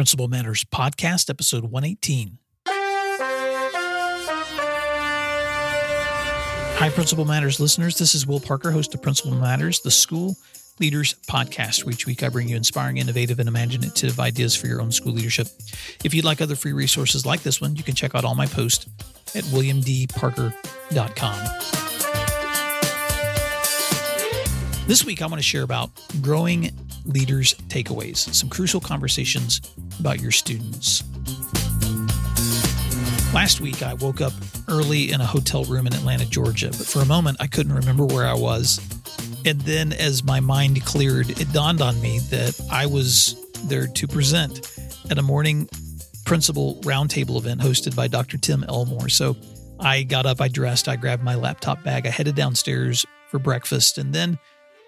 Principal Matters Podcast, episode 118. Hi, Principal Matters listeners. This is Will Parker, host of Principal Matters, the school leaders podcast, each week I bring you inspiring, innovative, and imaginative ideas for your own school leadership. If you'd like other free resources like this one, you can check out all my posts at williamdparker.com. This week, I want to share about growing leaders' takeaways, some crucial conversations about your students. Last week, I woke up early in a hotel room in Atlanta, Georgia, but for a moment, I couldn't remember where I was. And then, as my mind cleared, it dawned on me that I was there to present at a morning principal roundtable event hosted by Dr. Tim Elmore. So I got up, I dressed, I grabbed my laptop bag, I headed downstairs for breakfast, and then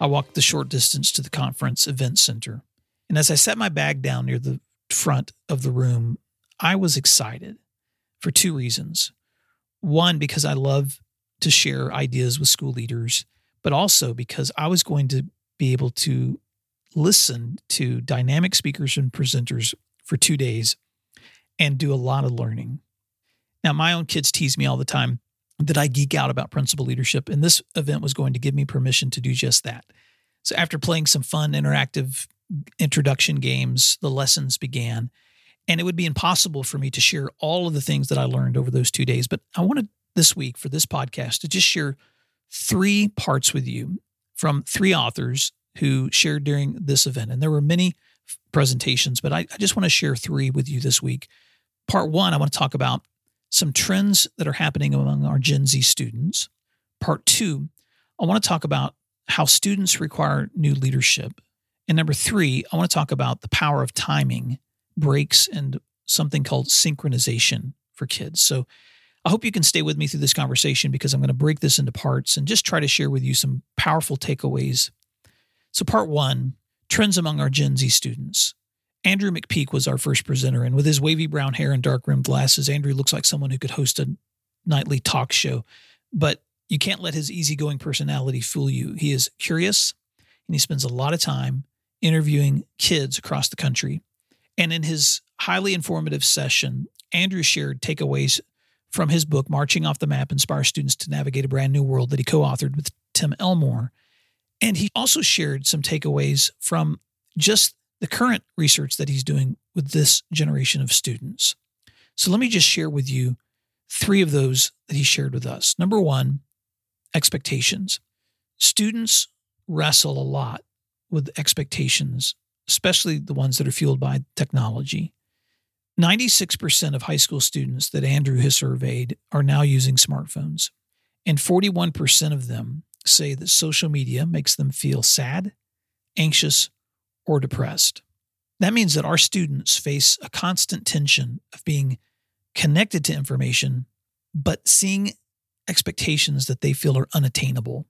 I walked the short distance to the conference event center. And as I set my bag down near the front of the room, I was excited for two reasons. One, because I love to share ideas with school leaders, but also because I was going to be able to listen to dynamic speakers and presenters for two days and do a lot of learning. Now, my own kids tease me all the time that I geek out about principal leadership, and this event was going to give me permission to do just that. So, after playing some fun interactive introduction games, the lessons began. And it would be impossible for me to share all of the things that I learned over those two days. But I wanted this week for this podcast to just share three parts with you from three authors who shared during this event. And there were many presentations, but I, I just want to share three with you this week. Part one, I want to talk about some trends that are happening among our Gen Z students. Part two, I want to talk about how students require new leadership. And number three, I want to talk about the power of timing, breaks, and something called synchronization for kids. So I hope you can stay with me through this conversation because I'm going to break this into parts and just try to share with you some powerful takeaways. So, part one trends among our Gen Z students. Andrew McPeak was our first presenter, and with his wavy brown hair and dark rimmed glasses, Andrew looks like someone who could host a nightly talk show. But you can't let his easygoing personality fool you. He is curious and he spends a lot of time interviewing kids across the country. And in his highly informative session, Andrew shared takeaways from his book, Marching Off the Map Inspire Students to Navigate a Brand New World, that he co authored with Tim Elmore. And he also shared some takeaways from just the current research that he's doing with this generation of students. So let me just share with you three of those that he shared with us. Number one, expectations. Students wrestle a lot with expectations, especially the ones that are fueled by technology. 96% of high school students that Andrew has surveyed are now using smartphones, and 41% of them say that social media makes them feel sad, anxious, or depressed. That means that our students face a constant tension of being connected to information, but seeing expectations that they feel are unattainable.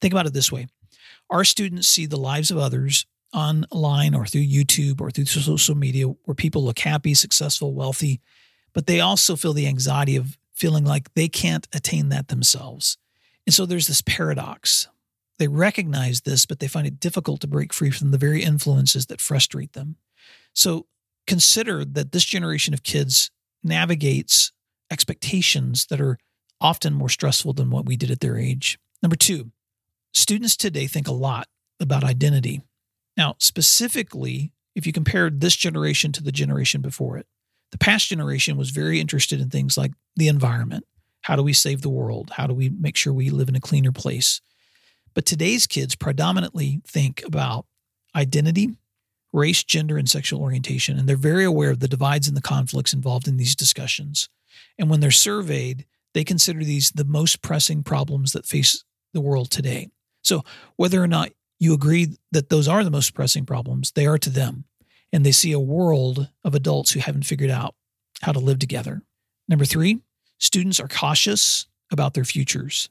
Think about it this way our students see the lives of others online or through YouTube or through social media where people look happy, successful, wealthy, but they also feel the anxiety of feeling like they can't attain that themselves. And so there's this paradox. They recognize this, but they find it difficult to break free from the very influences that frustrate them. So consider that this generation of kids navigates expectations that are often more stressful than what we did at their age. Number two, students today think a lot about identity. Now, specifically, if you compare this generation to the generation before it, the past generation was very interested in things like the environment. How do we save the world? How do we make sure we live in a cleaner place? But today's kids predominantly think about identity, race, gender, and sexual orientation. And they're very aware of the divides and the conflicts involved in these discussions. And when they're surveyed, they consider these the most pressing problems that face the world today. So, whether or not you agree that those are the most pressing problems, they are to them. And they see a world of adults who haven't figured out how to live together. Number three, students are cautious about their futures.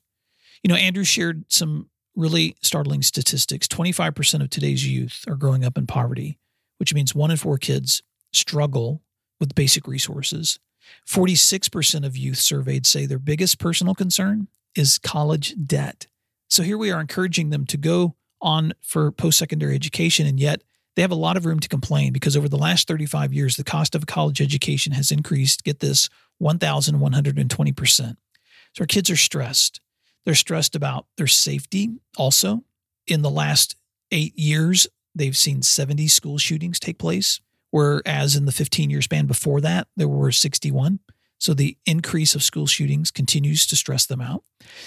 You know, Andrew shared some really startling statistics 25% of today's youth are growing up in poverty, which means one in four kids struggle with basic resources. 46% of youth surveyed say their biggest personal concern is college debt. So here we are encouraging them to go on for post secondary education, and yet they have a lot of room to complain because over the last 35 years, the cost of college education has increased, get this, 1,120%. So our kids are stressed. They're stressed about their safety also. In the last eight years, they've seen 70 school shootings take place, whereas in the 15 year span before that, there were 61. So the increase of school shootings continues to stress them out.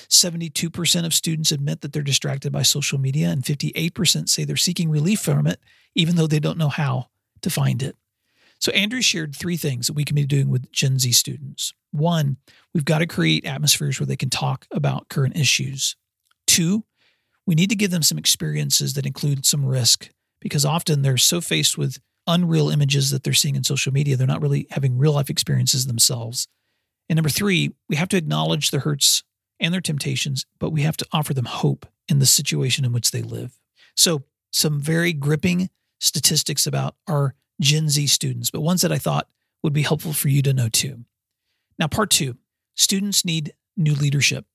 72% of students admit that they're distracted by social media, and 58% say they're seeking relief from it, even though they don't know how to find it. So Andrew shared three things that we can be doing with Gen Z students. One, we've got to create atmospheres where they can talk about current issues. Two, we need to give them some experiences that include some risk because often they're so faced with unreal images that they're seeing in social media. They're not really having real life experiences themselves. And number three, we have to acknowledge their hurts and their temptations, but we have to offer them hope in the situation in which they live. So, some very gripping statistics about our Gen Z students, but ones that I thought would be helpful for you to know too. Now, part two students need new leadership.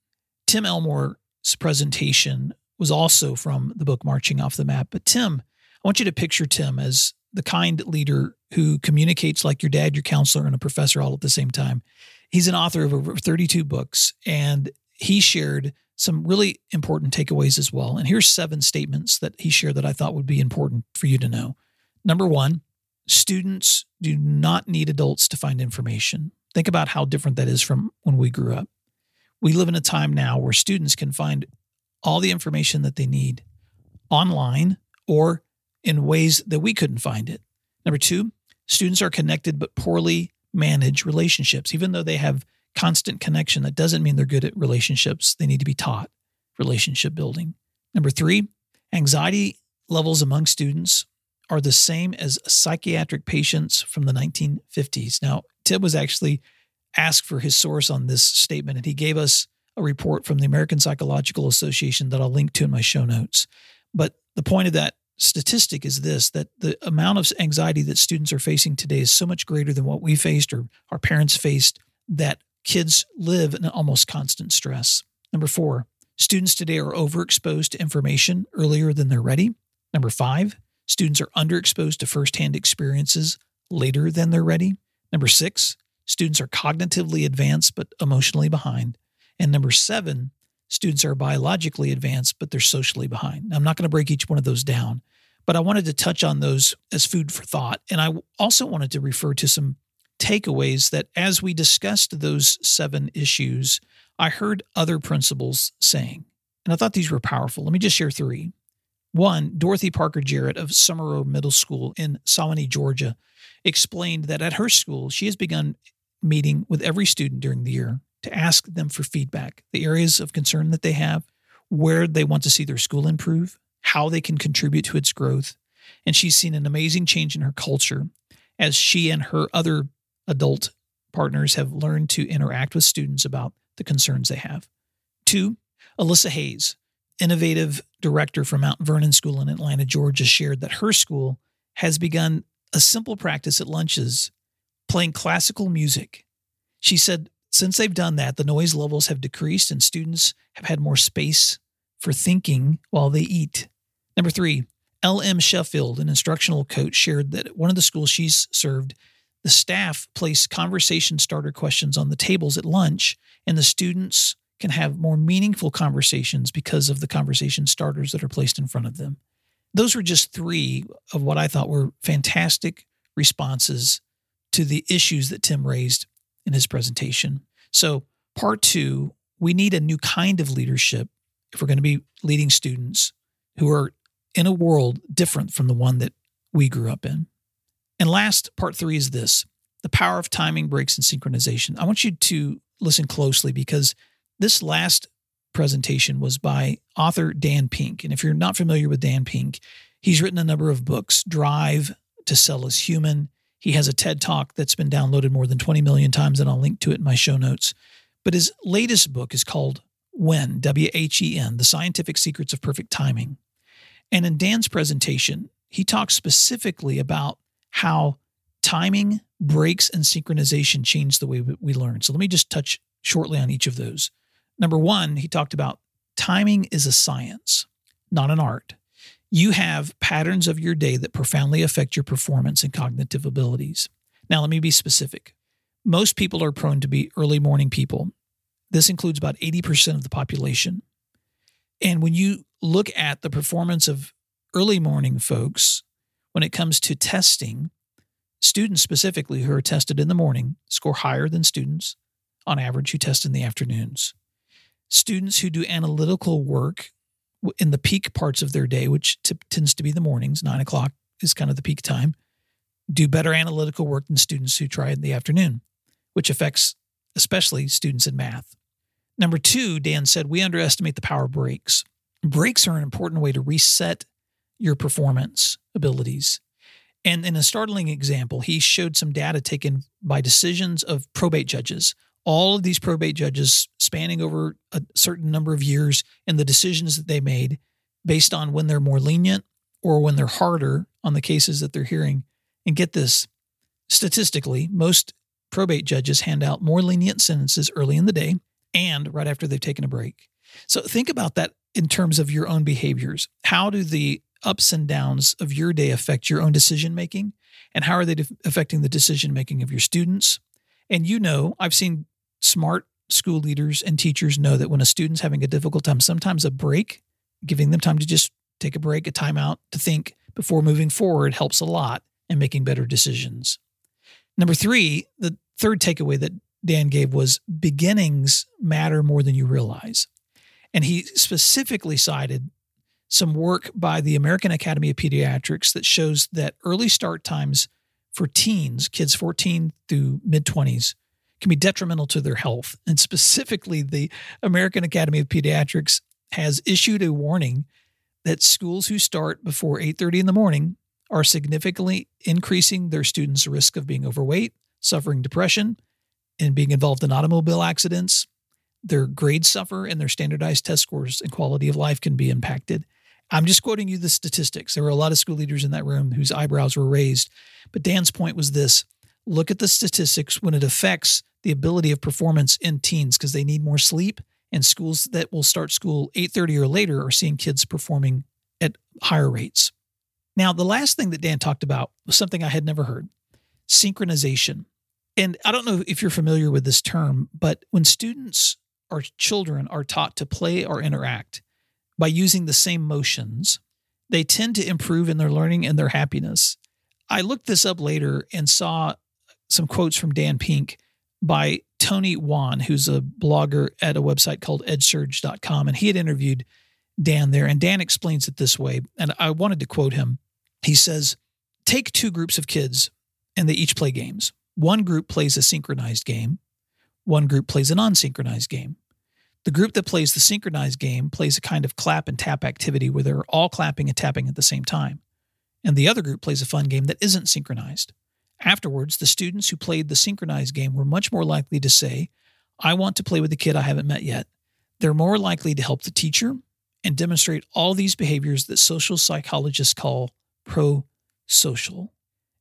Tim Elmore's presentation was also from the book Marching Off the Map. But Tim, I want you to picture Tim as the kind leader who communicates like your dad, your counselor, and a professor all at the same time. He's an author of over 32 books, and he shared some really important takeaways as well. And here's seven statements that he shared that I thought would be important for you to know. Number one, students do not need adults to find information. Think about how different that is from when we grew up. We live in a time now where students can find all the information that they need online or in ways that we couldn't find it. Number two, students are connected but poorly manage relationships. Even though they have constant connection, that doesn't mean they're good at relationships. They need to be taught relationship building. Number three, anxiety levels among students are the same as psychiatric patients from the 1950s. Now, Tim was actually asked for his source on this statement, and he gave us a report from the American Psychological Association that I'll link to in my show notes. But the point of that statistic is this that the amount of anxiety that students are facing today is so much greater than what we faced or our parents faced that kids live in almost constant stress. Number four, students today are overexposed to information earlier than they're ready. Number five, students are underexposed to firsthand experiences later than they're ready. Number six, students are cognitively advanced but emotionally behind. And number seven, students are biologically advanced, but they're socially behind. I'm not going to break each one of those down, but I wanted to touch on those as food for thought. And I also wanted to refer to some takeaways that as we discussed those seven issues, I heard other principals saying. And I thought these were powerful. Let me just share three. One, Dorothy Parker Jarrett of Summer Road Middle School in Suwanee, Georgia, explained that at her school, she has begun meeting with every student during the year to ask them for feedback, the areas of concern that they have, where they want to see their school improve, how they can contribute to its growth. And she's seen an amazing change in her culture as she and her other adult partners have learned to interact with students about the concerns they have. Two, Alyssa Hayes, innovative director from Mount Vernon School in Atlanta, Georgia, shared that her school has begun a simple practice at lunches playing classical music. She said since they've done that, the noise levels have decreased and students have had more space for thinking while they eat. Number three, L.M. Sheffield, an instructional coach, shared that at one of the schools she's served, the staff place conversation starter questions on the tables at lunch, and the students can have more meaningful conversations because of the conversation starters that are placed in front of them. Those were just three of what I thought were fantastic responses to the issues that Tim raised in his presentation. So, part two, we need a new kind of leadership if we're going to be leading students who are in a world different from the one that we grew up in. And last, part three is this the power of timing, breaks, and synchronization. I want you to listen closely because this last presentation was by author Dan Pink. And if you're not familiar with Dan Pink, he's written a number of books Drive to Sell Is Human, he has a TED Talk that's been downloaded more than 20 million times, and I'll link to it in my show notes. But his latest book is called When, W H E N, The Scientific Secrets of Perfect Timing. And in Dan's presentation, he talks specifically about how timing, breaks, and synchronization change the way we learn. So let me just touch shortly on each of those. Number one, he talked about timing is a science, not an art. You have patterns of your day that profoundly affect your performance and cognitive abilities. Now, let me be specific. Most people are prone to be early morning people. This includes about 80% of the population. And when you look at the performance of early morning folks, when it comes to testing, students specifically who are tested in the morning score higher than students on average who test in the afternoons. Students who do analytical work in the peak parts of their day, which t- tends to be the mornings, nine o'clock is kind of the peak time, do better analytical work than students who try in the afternoon, which affects especially students in math. Number two, Dan said, we underestimate the power of breaks. Breaks are an important way to reset your performance abilities. And in a startling example, he showed some data taken by decisions of probate judges. All of these probate judges spanning over a certain number of years and the decisions that they made based on when they're more lenient or when they're harder on the cases that they're hearing. And get this statistically, most probate judges hand out more lenient sentences early in the day and right after they've taken a break. So think about that in terms of your own behaviors. How do the ups and downs of your day affect your own decision making? And how are they affecting the decision making of your students? And you know, I've seen smart school leaders and teachers know that when a student's having a difficult time, sometimes a break, giving them time to just take a break, a timeout to think before moving forward helps a lot in making better decisions. Number three, the third takeaway that Dan gave was beginnings matter more than you realize. And he specifically cited some work by the American Academy of Pediatrics that shows that early start times for teens, kids 14 through mid 20s, can be detrimental to their health. And specifically, the American Academy of Pediatrics has issued a warning that schools who start before 8:30 in the morning are significantly increasing their students' risk of being overweight, suffering depression, and being involved in automobile accidents. Their grades suffer and their standardized test scores and quality of life can be impacted. I'm just quoting you the statistics. There were a lot of school leaders in that room whose eyebrows were raised. But Dan's point was this look at the statistics when it affects the ability of performance in teens because they need more sleep. And schools that will start school 8:30 or later are seeing kids performing at higher rates. Now, the last thing that Dan talked about was something I had never heard synchronization. And I don't know if you're familiar with this term, but when students or children are taught to play or interact, by using the same motions, they tend to improve in their learning and their happiness. I looked this up later and saw some quotes from Dan Pink by Tony Wan, who's a blogger at a website called edsurge.com. And he had interviewed Dan there. And Dan explains it this way. And I wanted to quote him. He says, Take two groups of kids and they each play games. One group plays a synchronized game, one group plays a non synchronized game. The group that plays the synchronized game plays a kind of clap and tap activity where they're all clapping and tapping at the same time. And the other group plays a fun game that isn't synchronized. Afterwards, the students who played the synchronized game were much more likely to say, I want to play with the kid I haven't met yet. They're more likely to help the teacher and demonstrate all these behaviors that social psychologists call pro social.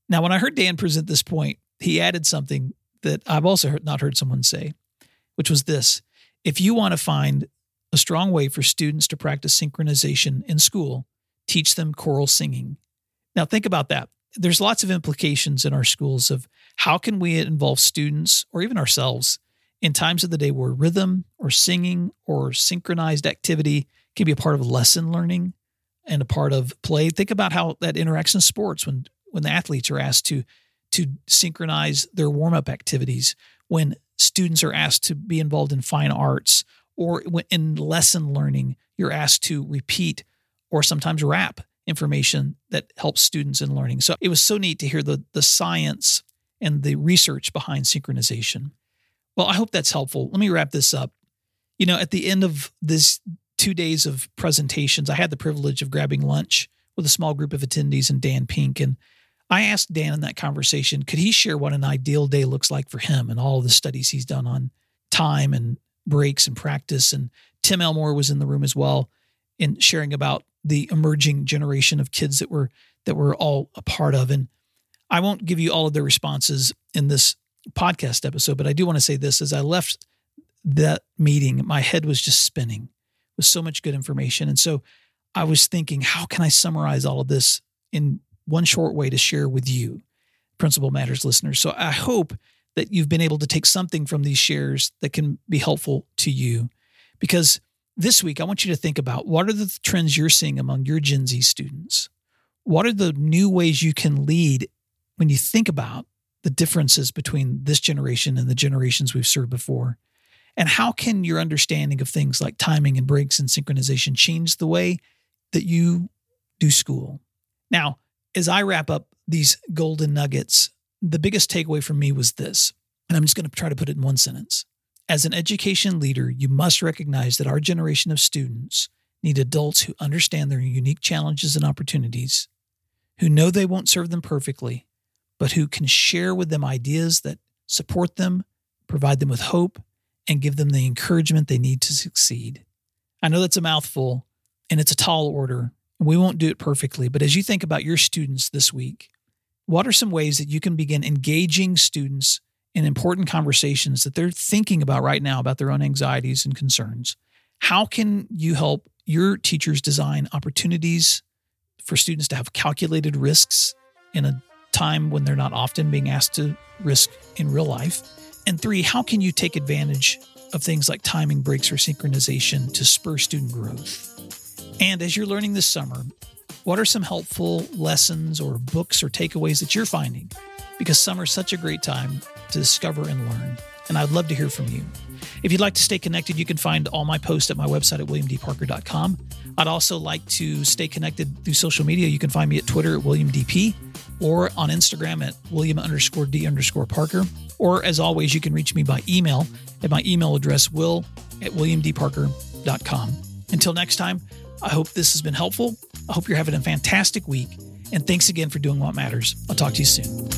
Now, when I heard Dan present this point, he added something that I've also heard, not heard someone say, which was this if you want to find a strong way for students to practice synchronization in school, teach them choral singing. Now, think about that. There's lots of implications in our schools of how can we involve students or even ourselves in times of the day where rhythm or singing or synchronized activity can be a part of lesson learning and a part of play. Think about how that interacts in sports when when the athletes are asked to to synchronize their warm-up activities, when students are asked to be involved in fine arts or in lesson learning, you're asked to repeat or sometimes rap information that helps students in learning. So it was so neat to hear the, the science and the research behind synchronization. Well, I hope that's helpful. Let me wrap this up. You know, at the end of this two days of presentations, I had the privilege of grabbing lunch with a small group of attendees and Dan Pink. And I asked Dan in that conversation, could he share what an ideal day looks like for him and all the studies he's done on time and breaks and practice. And Tim Elmore was in the room as well in sharing about the emerging generation of kids that were that we're all a part of. And I won't give you all of their responses in this podcast episode, but I do want to say this as I left that meeting, my head was just spinning with so much good information. And so I was thinking, how can I summarize all of this in one short way to share with you, Principal Matters listeners? So I hope that you've been able to take something from these shares that can be helpful to you. Because this week, I want you to think about what are the trends you're seeing among your Gen Z students? What are the new ways you can lead when you think about the differences between this generation and the generations we've served before? And how can your understanding of things like timing and breaks and synchronization change the way that you do school? Now, as I wrap up these golden nuggets, the biggest takeaway for me was this, and I'm just going to try to put it in one sentence. As an education leader, you must recognize that our generation of students need adults who understand their unique challenges and opportunities, who know they won't serve them perfectly, but who can share with them ideas that support them, provide them with hope, and give them the encouragement they need to succeed. I know that's a mouthful and it's a tall order, and we won't do it perfectly, but as you think about your students this week, what are some ways that you can begin engaging students in important conversations that they're thinking about right now about their own anxieties and concerns? How can you help your teachers design opportunities for students to have calculated risks in a time when they're not often being asked to risk in real life? And three, how can you take advantage of things like timing breaks or synchronization to spur student growth? And as you're learning this summer, what are some helpful lessons or books or takeaways that you're finding? Because summer is such a great time to discover and learn. And I'd love to hear from you. If you'd like to stay connected, you can find all my posts at my website at williamdparker.com. I'd also like to stay connected through social media. You can find me at Twitter at WilliamDP or on Instagram at William underscore D underscore Parker. Or as always, you can reach me by email at my email address, will at williamdparker.com. Until next time, I hope this has been helpful. I hope you're having a fantastic week. And thanks again for doing what matters. I'll talk to you soon.